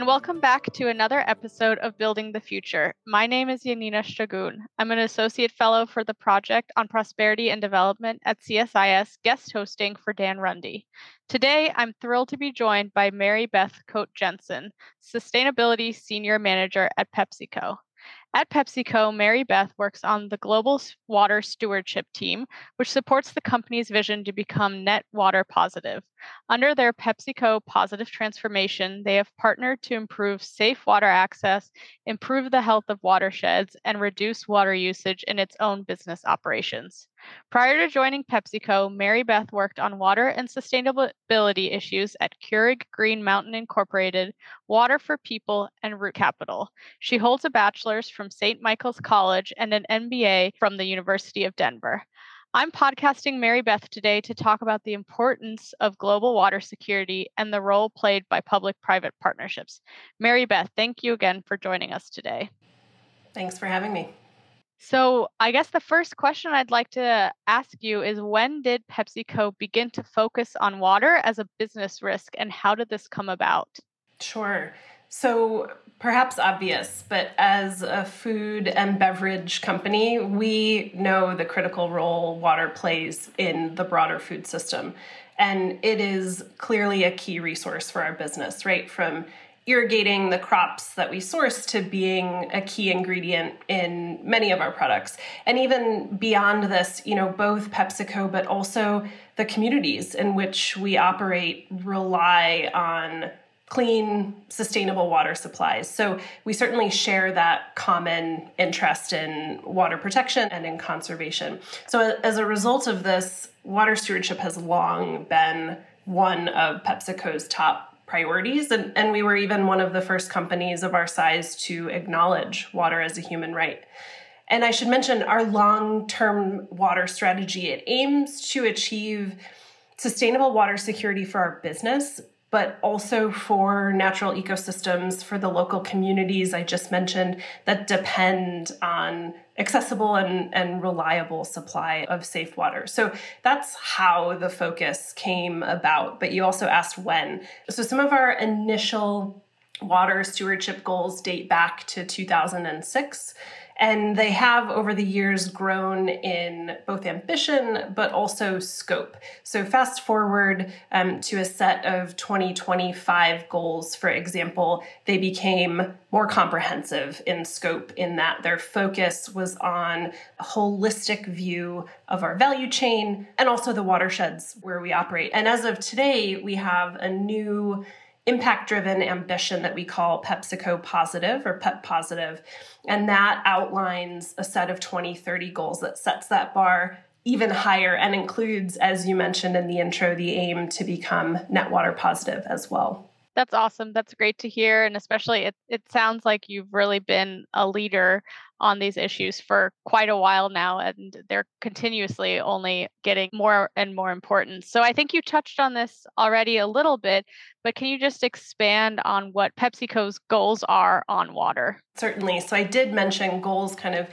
And welcome back to another episode of Building the Future. My name is Yanina Shagun. I'm an associate fellow for the Project on Prosperity and Development at CSIS, guest hosting for Dan Runde. Today, I'm thrilled to be joined by Mary Beth Cote-Jenssen, Sustainability Senior Manager at PepsiCo. At PepsiCo, Mary Beth works on the Global Water Stewardship Team, which supports the company's vision to become net water positive. Under their PepsiCo Positive Transformation, they have partnered to improve safe water access, improve the health of watersheds, and reduce water usage in its own business operations. Prior to joining PepsiCo, Mary Beth worked on water and sustainability issues at Keurig Green Mountain Incorporated, Water for People, and Root Capital. She holds a bachelor's from St. Michael's College and an MBA from the University of Denver. I'm podcasting Mary Beth today to talk about the importance of global water security and the role played by public private partnerships. Mary Beth, thank you again for joining us today. Thanks for having me. So, I guess the first question I'd like to ask you is when did PepsiCo begin to focus on water as a business risk and how did this come about? Sure. So, perhaps obvious, but as a food and beverage company, we know the critical role water plays in the broader food system. And it is clearly a key resource for our business, right? From irrigating the crops that we source to being a key ingredient in many of our products. And even beyond this, you know, both PepsiCo but also the communities in which we operate rely on clean, sustainable water supplies. So we certainly share that common interest in water protection and in conservation. So as a result of this, water stewardship has long been one of PepsiCo's top priorities. And, and we were even one of the first companies of our size to acknowledge water as a human right. And I should mention our long term water strategy. It aims to achieve sustainable water security for our business but also for natural ecosystems, for the local communities I just mentioned that depend on accessible and, and reliable supply of safe water. So that's how the focus came about. But you also asked when. So some of our initial water stewardship goals date back to 2006. And they have over the years grown in both ambition but also scope. So, fast forward um, to a set of 2025 goals, for example, they became more comprehensive in scope in that their focus was on a holistic view of our value chain and also the watersheds where we operate. And as of today, we have a new impact driven ambition that we call PepsiCo Positive or PEP Positive. And that outlines a set of 2030 goals that sets that bar even higher and includes, as you mentioned in the intro, the aim to become net water positive as well. That's awesome. That's great to hear. And especially, it, it sounds like you've really been a leader on these issues for quite a while now, and they're continuously only getting more and more important. So I think you touched on this already a little bit, but can you just expand on what PepsiCo's goals are on water? Certainly. So I did mention goals kind of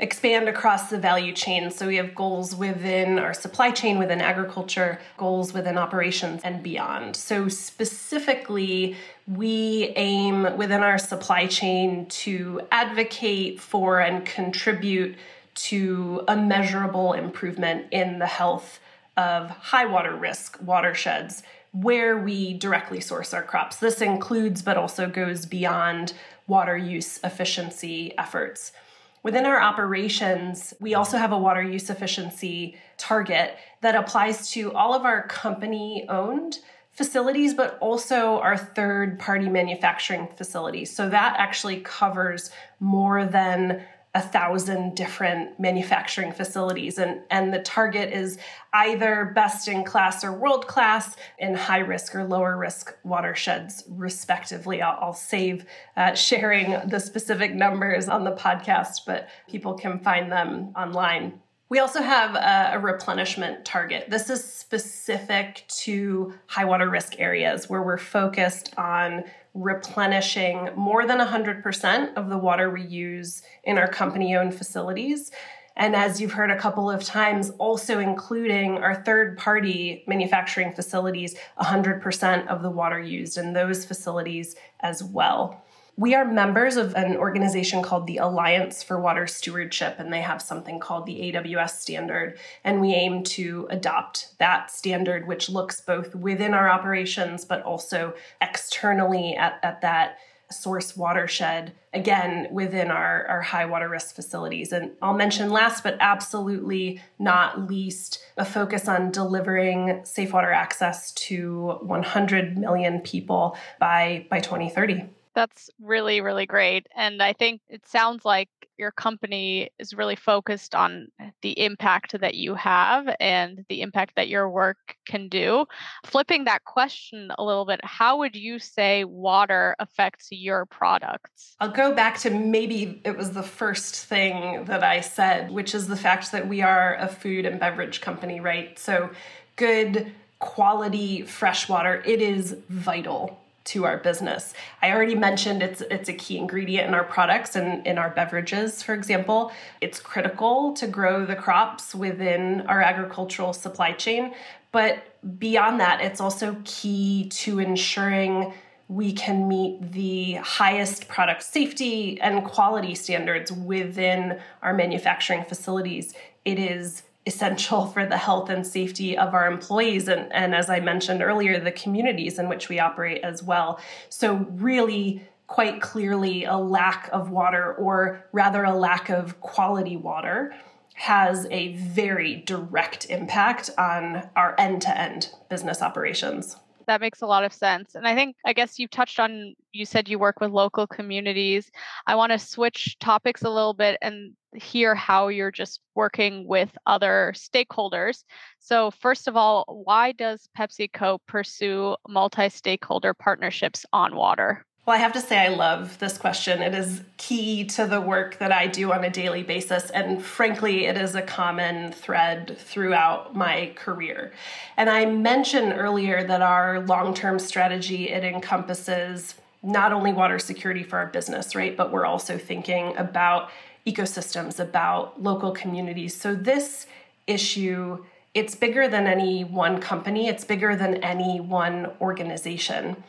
expand across the value chain. So we have goals within our supply chain, within agriculture, goals within operations, and beyond. So specifically, we aim within our supply chain to advocate for and contribute to a measurable improvement in the health of high water risk watersheds where we directly source our crops. This includes, but also goes beyond, water use efficiency efforts. Within our operations, we also have a water use efficiency target that applies to all of our company owned facilities, but also our third party manufacturing facilities. So that actually covers more than a thousand different manufacturing facilities. And and the target is either best in class or world class in high risk or lower risk watersheds respectively. I'll, I'll save uh, sharing the specific numbers on the podcast but people can find them online. We also have a, a, replenishment target. This is specific to high water risk areas where we're focused on replenishing more than 100% of the water we use in our company owned facilities. And as you've heard a couple of times, also including our third party manufacturing facilities, 100% of the water used in those facilities as well. We are members of an organization called the Alliance for Water Stewardship, and they have something called the AWS standard. And we aim to adopt that standard, which looks both within our operations but also externally at, at that source watershed, again, within our, our high water risk facilities. And I'll mention last but absolutely not least, a focus on delivering safe water access to 100 million people by, by 2030. That's really, really great. And I think it sounds like your company is really focused on the impact that you have and the impact that your work can do. Flipping that question a little bit, how would you say water affects your products? I'll go back to maybe it was the first thing that I said, which is the fact that we are a food and beverage company, right? So good quality fresh water, it is vital to our business. I already mentioned it's it's a key ingredient in our products and in our beverages, for example. It's critical to grow the crops within our agricultural supply chain, but beyond that, it's also key to ensuring we can meet the highest product safety and quality standards within our manufacturing facilities. It is essential for the health and safety of our employees and, and as I mentioned earlier, the communities in which we operate as well. So, really, quite clearly, a lack of water, or rather, a lack of quality water, has a very direct impact on our end to end business operations that makes a lot of sense. And I think, I guess you touched on, you said you work with local communities. I want to switch topics a little bit and hear how you're just working with other stakeholders. So, first of all, why does PepsiCo pursue multi stakeholder partnerships on water? Well, I have to say, I love this question. It is key to the work that I do on a daily basis. And frankly, it is a common thread throughout my career. And I mentioned earlier that our long term strategy, it encompasses not only water security for our business, right? But we're also thinking about ecosystems, about local communities. So this issue, it's bigger than any one company, it's bigger than any one organization.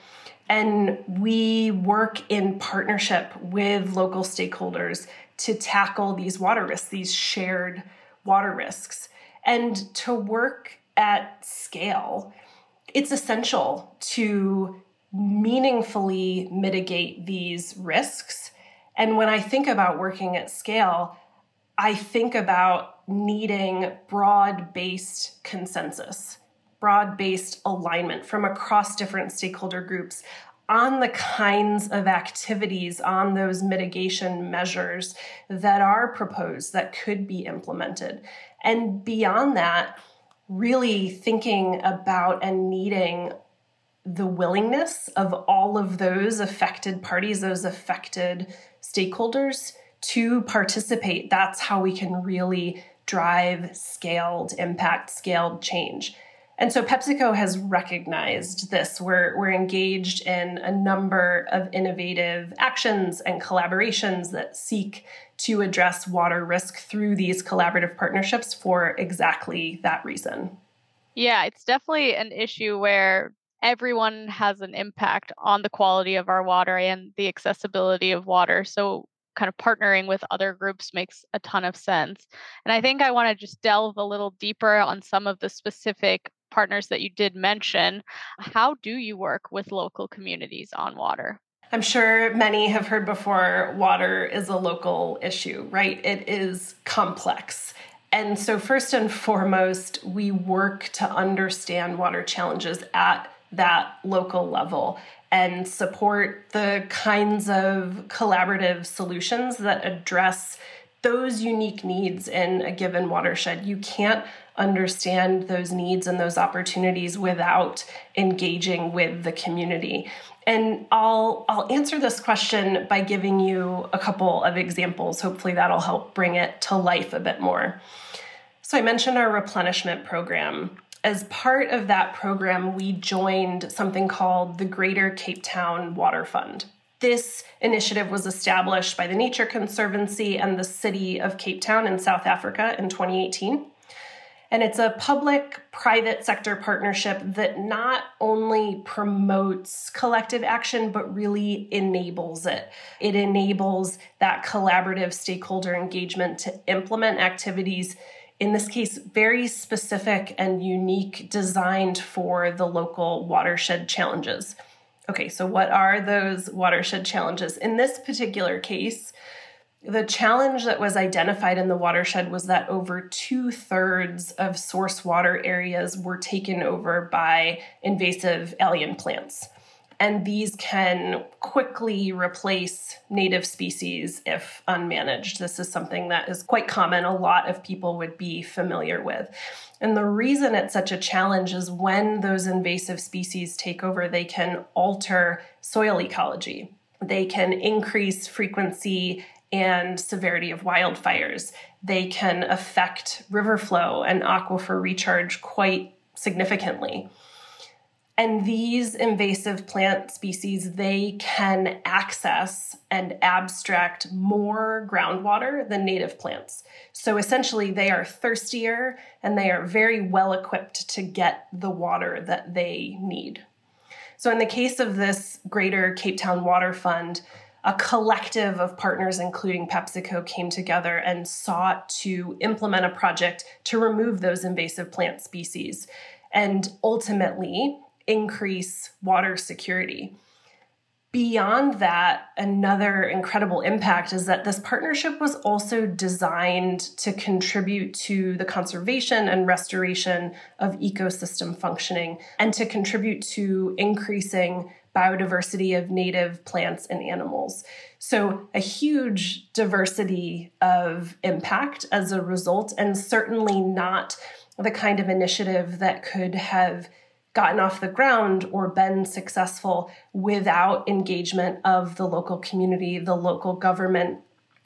And we work in partnership with local stakeholders to tackle these water risks, these shared water risks. And to work at scale, it's essential to meaningfully mitigate these risks. And when I think about working at scale, I think about needing broad based consensus broad based alignment from across different stakeholder groups on the kinds of activities, on those mitigation measures that are proposed that could be implemented. And beyond that, really thinking about and needing the willingness of all of those affected parties, those affected stakeholders to participate. That's how we can really drive scaled impact, scaled change. And so PepsiCo has recognized this. We're, we're engaged in a number of innovative actions and collaborations that seek to address water risk through these collaborative partnerships for exactly that reason. Yeah, it's definitely an issue where everyone has an impact on the quality of our water and the accessibility of water. So kind of partnering with other groups makes a ton of sense. And I think I want to just delve a little deeper on some of the specific partners that you did mention. How do you work with local communities on water? I'm sure many have heard before water is a local issue, right? It is complex. And so, first and foremost, we work to understand water challenges at that local level and support the kinds of collaborative solutions that address those unique needs in a given watershed. You can't understand those needs and those opportunities without engaging with the community. And I'll I'll answer this question by giving you a couple of examples. Hopefully that'll help bring it to life a bit more. So I mentioned our replenishment program. As part of that program, we joined something called the Greater Cape Town Water Fund. This initiative was established by the Nature Conservancy and the City of Cape Town in South Africa in 2018. And it's a public private sector partnership that not only promotes collective action, but really enables it. It enables that collaborative stakeholder engagement to implement activities, in this case, very specific and unique, designed for the local watershed challenges. Okay, so what are those watershed challenges? In this particular case, the challenge that was identified in the watershed was that over two thirds of source water areas were taken over by invasive alien plants. And these can quickly replace native species if unmanaged. This is something that is quite common, a lot of people would be familiar with. And the reason it's such a challenge is when those invasive species take over, they can alter soil ecology. They can increase frequency and severity of wildfires. They can affect river flow and aquifer recharge quite significantly. And these invasive plant species, they can access and abstract more groundwater than native plants. So essentially, they are thirstier and they are very well equipped to get the water that they need. So, in the case of this Greater Cape Town Water Fund, a collective of partners, including PepsiCo, came together and sought to implement a project to remove those invasive plant species and ultimately increase water security. Beyond that, another incredible impact is that this partnership was also designed to contribute to the conservation and restoration of ecosystem functioning and to contribute to increasing biodiversity of native plants and animals. So, a huge diversity of impact as a result, and certainly not the kind of initiative that could have gotten off the ground or been successful without engagement of the local community, the local government,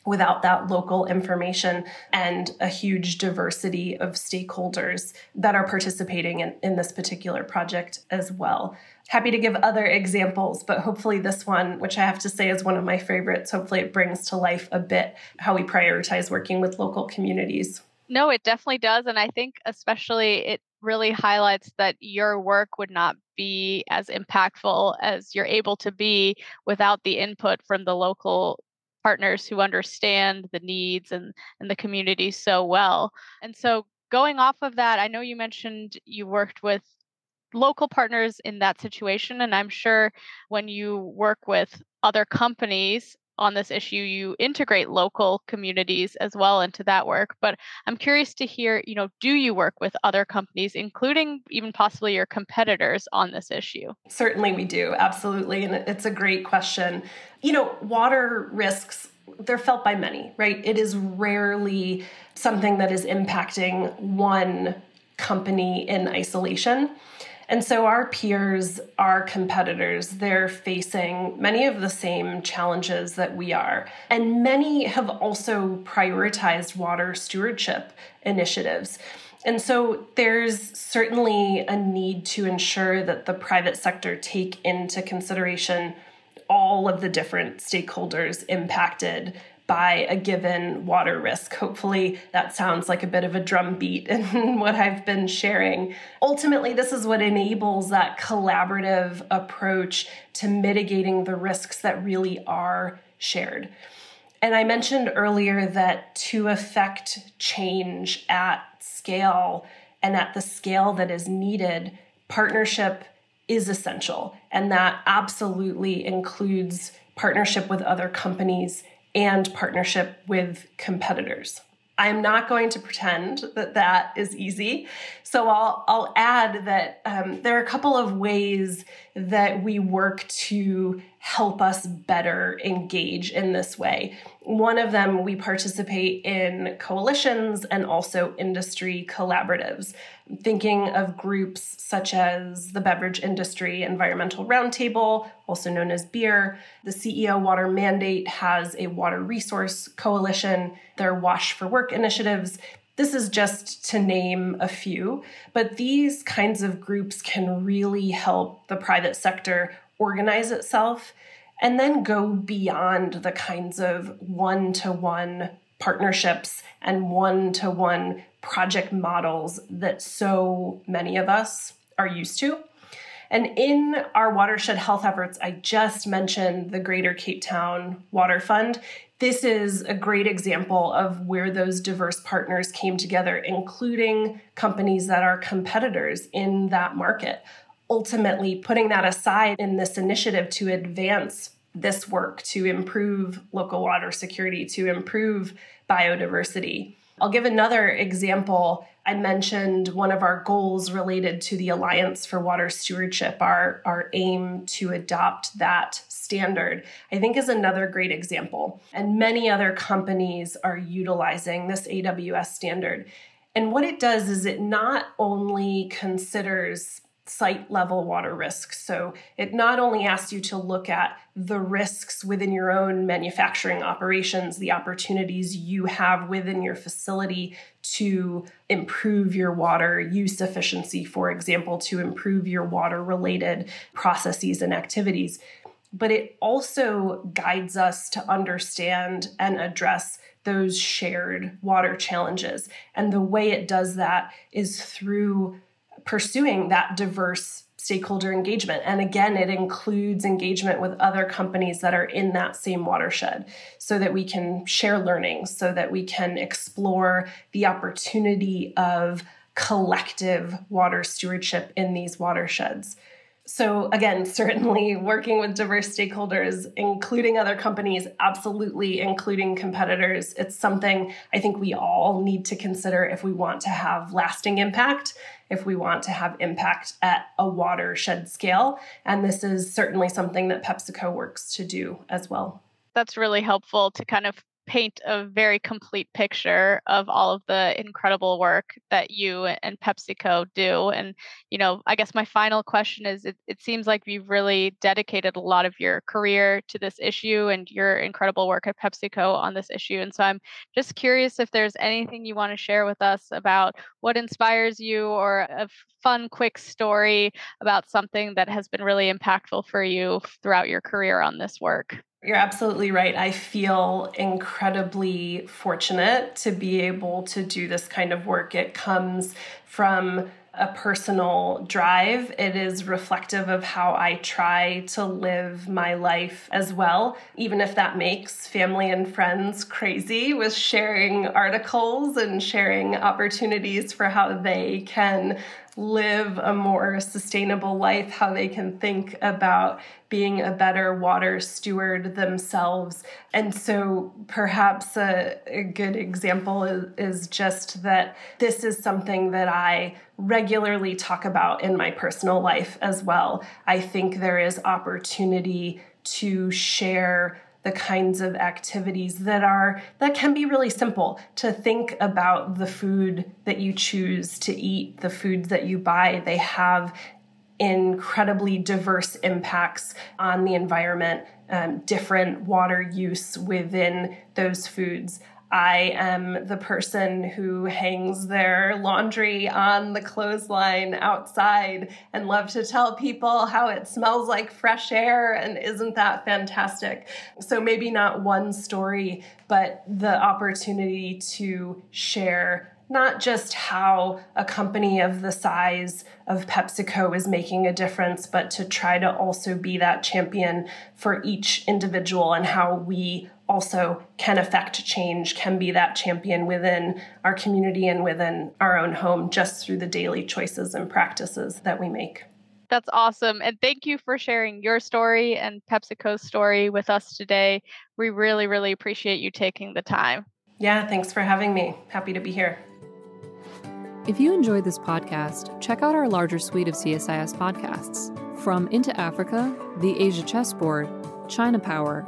without that local information and a huge diversity of stakeholders that are participating in, in this particular project as well. Happy to give other examples, but hopefully, this one, which I have to say is one of my favorites, hopefully, it brings to life a bit how we prioritize working with local communities. No, it definitely does. And I think, especially, it really highlights that your work would not be as impactful as you're able to be without the input from the local partners who understand the needs and, and the community so well. And so, going off of that, I know you mentioned you worked with local partners in that situation. And I'm sure when you work with other companies on this issue you integrate local communities as well into that work but i'm curious to hear you know do you work with other companies including even possibly your competitors on this issue? Certainly we do absolutely and it's a great question. You know water risks they're felt by many right? It is rarely something that is impacting one company in isolation and so our peers, our competitors, they're facing many of the same challenges that we are. And many have also prioritized water stewardship initiatives. And so there's certainly a need to ensure that the private sector take into consideration all of the different stakeholders impacted by a given water risk. Hopefully, that sounds like a bit of a drumbeat in what I've been sharing. Ultimately, this is what enables that collaborative approach to mitigating the risks that really are shared. And I mentioned earlier that to affect change at scale and at the scale that is needed, partnership is essential. And that absolutely includes partnership with other companies and partnership with competitors. I'm not going to pretend that that is easy. So I'll, I'll add that um, there are a couple of ways that we work to help us better engage in this way. One of them, we participate in coalitions and also industry collaboratives, thinking of groups such as the Beverage Industry Environmental Roundtable, also known as BIER. The CEO Water Mandate has a water resource coalition, their WASH4Work initiatives. This is just to name a few, but these kinds of groups can really help the private sector organize itself and then go beyond the kinds of one to one partnerships and one to one project models that so many of us are used to. And in our watershed health efforts, I just mentioned the Greater Cape Town Water Fund. This is a great example of where those diverse partners came together, including companies that are competitors in that market ultimately putting that aside in this initiative to advance this work to improve local water security, to improve biodiversity. I'll give another example. I mentioned one of our goals related to the Alliance for Water Stewardship, our, our aim to adopt that standard, I think is another great example. And many other companies are utilizing this AWS standard. And what it does is it not only considers site level water risks. So it not only asks you to look at the risks within your own manufacturing operations, the opportunities you have within your facility to improve your water use efficiency, for example, to improve your water related processes and activities. But it also guides us to understand and address those shared water challenges. And the way it does that is through pursuing that diverse stakeholder engagement. And again, it includes engagement with other companies that are in that same watershed so that we can share learnings, so that we can explore the opportunity of collective water stewardship in these watersheds. So, again, certainly working with diverse stakeholders, including other companies, absolutely including competitors, it's something I think we all need to consider if we want to have lasting impact, if we want to have impact at a watershed scale. And this is certainly something that PepsiCo works to do as well. That's really helpful to kind of paint a very complete picture of all of the incredible work that you and PepsiCo do. And, you know, I guess my final question is it, it seems like you've really dedicated a lot of your career to this issue and your incredible work at PepsiCo on this issue. And so I'm just curious if there's anything you want to share with us about what inspires you or a fun, quick story about something that has been really impactful for you throughout your career on this work. You're absolutely right. I feel incredibly fortunate to be able to do this kind of work. It comes from a personal drive. It is reflective of how I try to live my life as well, even if that makes family and friends crazy with sharing articles and sharing opportunities for how they can live a more sustainable life, how they can think about being a better water steward themselves. And so, perhaps a, a good example is, is just that this is something that I regularly talk about in my personal life as well. I think there is opportunity to share the kinds of activities that are that can be really simple to think about the food that you choose to eat the foods that you buy. They have incredibly diverse impacts on the environment um, different water use within those foods I am the person who hangs their laundry on the clothesline outside and love to tell people how it smells like fresh air and isn't that fantastic? So maybe not one story, but the opportunity to share not just how a company of the size of PepsiCo is making a difference, but to try to also be that champion for each individual and how we also can affect change, can be that champion within our community and within our own home just through the daily choices and practices that we make. That's awesome. And thank you for sharing your story and PepsiCo's story with us today. We really, really appreciate you taking the time. Yeah, thanks for having me. Happy to be here. If you enjoyed this podcast, check out our larger suite of CSIS podcasts From Into Africa, The Asia Chessboard, China Power,